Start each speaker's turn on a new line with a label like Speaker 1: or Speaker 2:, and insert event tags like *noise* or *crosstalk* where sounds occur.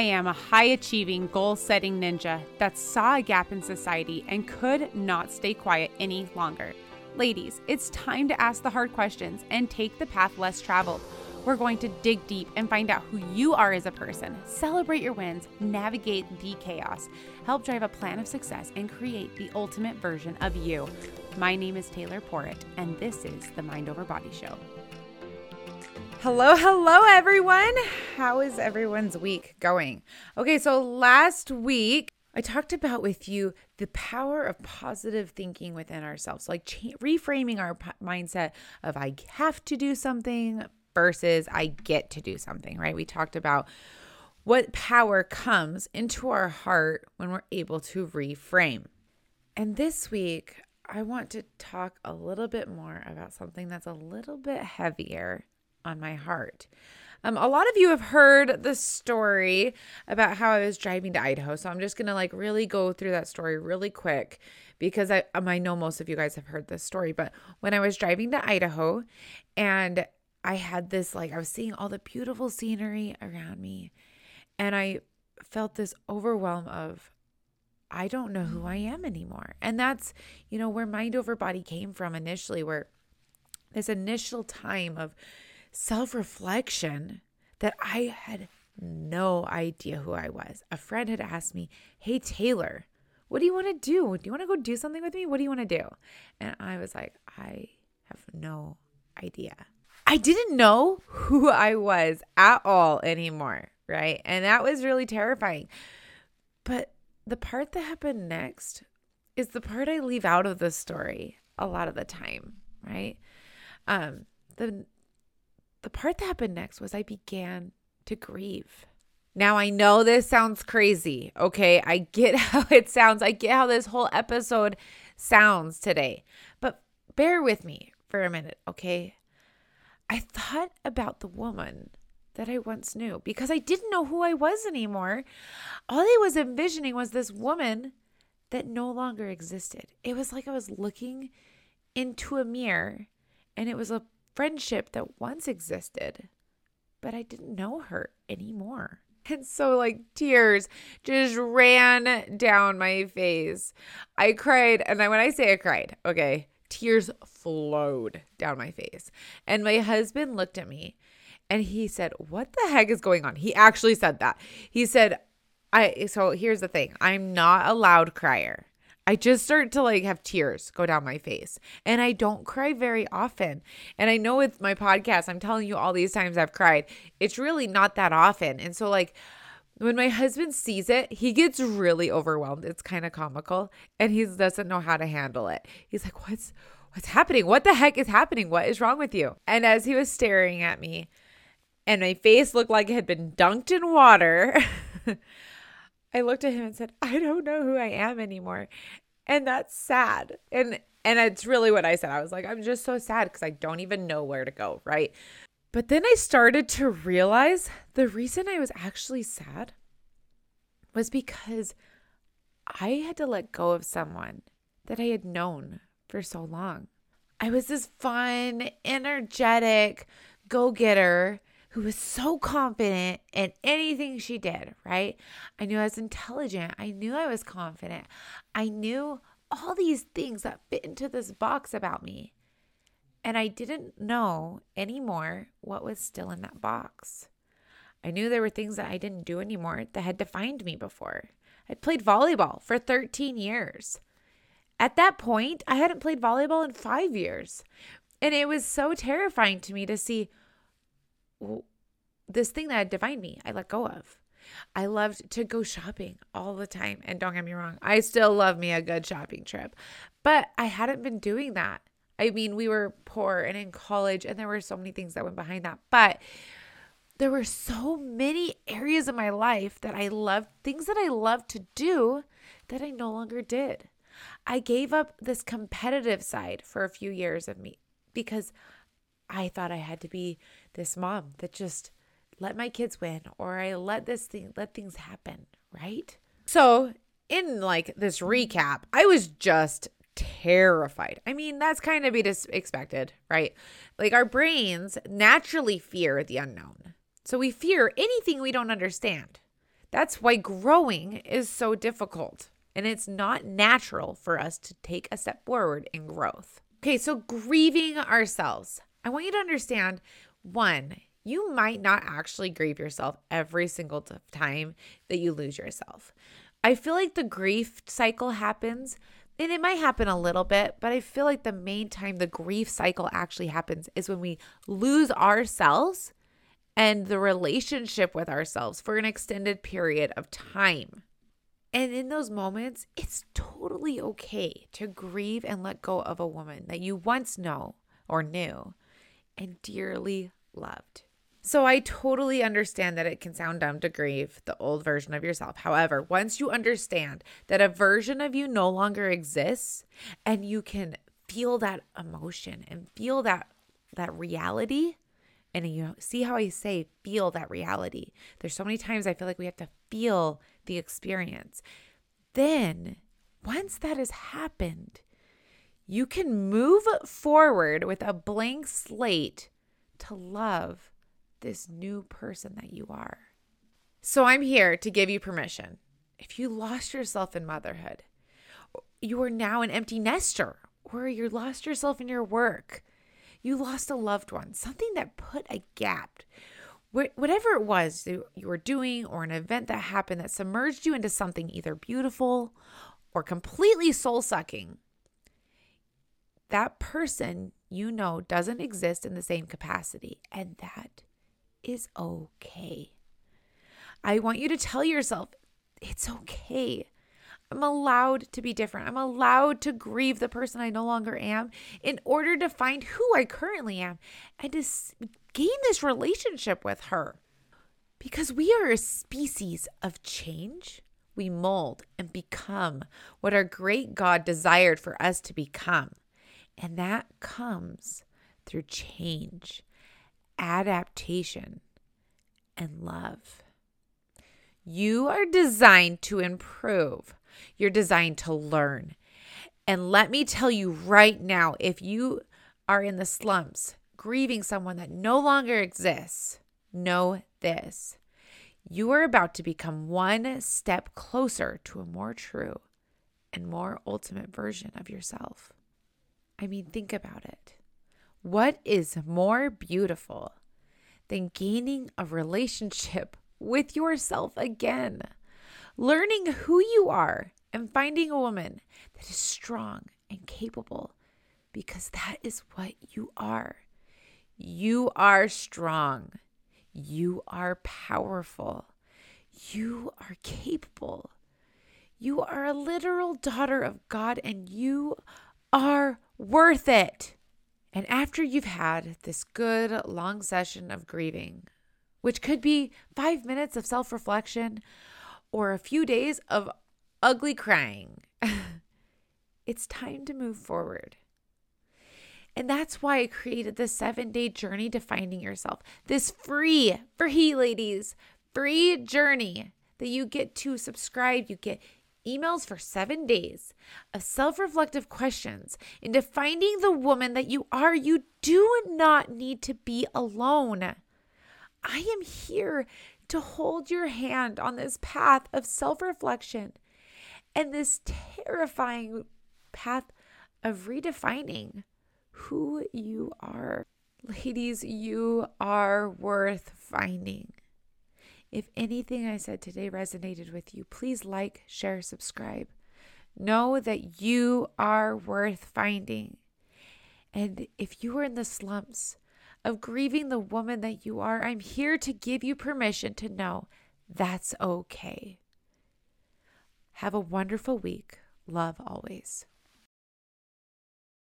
Speaker 1: I am a high achieving, goal setting ninja that saw a gap in society and could not stay quiet any longer. Ladies, it's time to ask the hard questions and take the path less traveled. We're going to dig deep and find out who you are as a person, celebrate your wins, navigate the chaos, help drive a plan of success, and create the ultimate version of you. My name is Taylor Porritt, and this is the Mind Over Body Show. Hello, hello, everyone. How is everyone's week going? Okay, so last week I talked about with you the power of positive thinking within ourselves, like cha- reframing our p- mindset of I have to do something versus I get to do something, right? We talked about what power comes into our heart when we're able to reframe. And this week, I want to talk a little bit more about something that's a little bit heavier on my heart. Um, a lot of you have heard the story about how I was driving to Idaho. So I'm just going to like really go through that story really quick because I, um, I know most of you guys have heard this story. But when I was driving to Idaho and I had this, like, I was seeing all the beautiful scenery around me and I felt this overwhelm of, I don't know who I am anymore. And that's, you know, where mind over body came from initially, where this initial time of, self reflection that I had no idea who I was. A friend had asked me, Hey, Taylor, what do you want to do? Do you want to go do something with me? What do you want to do? And I was like, I have no idea. I didn't know who I was at all anymore. Right. And that was really terrifying. But the part that happened next is the part I leave out of the story a lot of the time. Right. Um, the the part that happened next was I began to grieve. Now, I know this sounds crazy. Okay. I get *laughs* how it sounds. I get how this whole episode sounds today. But bear with me for a minute. Okay. I thought about the woman that I once knew because I didn't know who I was anymore. All I was envisioning was this woman that no longer existed. It was like I was looking into a mirror and it was a friendship that once existed, but I didn't know her anymore. *laughs* And so, like, tears just ran down my face. I cried. And when I say I cried, okay, tears flowed down my face. And my husband looked at me and he said, What the heck is going on? He actually said that. He said, I, so here's the thing I'm not a loud crier. I just start to like have tears go down my face. And I don't cry very often. And I know with my podcast, I'm telling you all these times I've cried. It's really not that often. And so, like, when my husband sees it, he gets really overwhelmed. It's kind of comical and he doesn't know how to handle it. He's like, What's what's happening? What the heck is happening? What is wrong with you? And as he was staring at me, and my face looked like it had been dunked in water. *laughs* I looked at him and said, I don't know who I am anymore. And that's sad. And and it's really what I said. I was like, I'm just so sad because I don't even know where to go, right? But then I started to realize the reason I was actually sad was because I had to let go of someone that I had known for so long. I was this fun, energetic go getter who was so confident in anything she did, right? I knew I was intelligent. I knew I was confident. I knew all these things that fit into this box about me. And I didn't know anymore what was still in that box. I knew there were things that I didn't do anymore that had defined me before. I'd played volleyball for 13 years. At that point, I hadn't played volleyball in five years. And it was so terrifying to me to see this thing that had defined me, I let go of. I loved to go shopping all the time. And don't get me wrong, I still love me a good shopping trip. But I hadn't been doing that. I mean, we were poor and in college, and there were so many things that went behind that. But there were so many areas of my life that I loved, things that I loved to do that I no longer did. I gave up this competitive side for a few years of me because I thought I had to be this mom that just let my kids win or I let this thing let things happen, right? So, in like this recap, I was just terrified. I mean, that's kind of be dis- expected, right? Like our brains naturally fear the unknown. So we fear anything we don't understand.
Speaker 2: That's why growing is so difficult. And it's not natural for us to take a step forward in growth. Okay, so grieving ourselves. I want you to understand one, you might not actually grieve yourself every single time that you lose yourself. I feel like the grief cycle happens, and it might happen a little bit, but I feel like the main time the grief cycle actually happens is when we lose ourselves and the relationship with ourselves for an extended period of time. And in those moments, it's totally okay to grieve and let go of a woman that you once know or knew and dearly loved. So I totally understand that it can sound dumb to grieve the old version of yourself. However, once you understand that a version of you no longer exists and you can feel that emotion and feel that that reality and you see how I say feel that reality. There's so many times I feel like we have to feel the experience. Then, once that has happened, you can move forward with a blank slate to love this new person that you are. So I'm here to give you permission. If you lost yourself in motherhood, you are now an empty nester, or you lost yourself in your work, you lost a loved one, something that put a gap. Whatever it was you were doing, or an event that happened that submerged you into something either beautiful or completely soul sucking, that person you know doesn't exist in the same capacity. And that is okay. I want you to tell yourself it's okay. I'm allowed to be different. I'm allowed to grieve the person I no longer am in order to find who I currently am and to gain this relationship with her. Because we are a species of change. We mold and become what our great God desired for us to become. And that comes through change adaptation, and love. You are designed to improve, you're designed to learn. And let me tell you right now if you are in the slumps, grieving someone that no longer exists, know this. You are about to become one step closer to a more true and more ultimate version of yourself. I mean, think about it. What is more beautiful than gaining a relationship *laughs* with yourself again? Learning who you are and finding a woman that is strong and capable because that is what you are. You are strong. You are powerful. You are capable. You are a literal daughter of God and you are worth it. And after you've had this good long session of grieving, which could be five minutes of self reflection or a few days of ugly crying, *laughs* it's time to move forward. And that's why I created this seven day journey to finding yourself. This free, free, ladies, free journey that you get to subscribe. You get emails for seven days of self reflective questions into finding the woman that you are. You do not need to be alone. I am here to hold your hand on this path of self reflection and this terrifying path of redefining who you are. Ladies, you are worth finding. If anything I said today resonated with you, please like, share, subscribe. Know that you are worth finding. And if you are in the slumps of grieving the woman that you are, I'm here to give you permission to know that's okay. Have a wonderful week. Love always.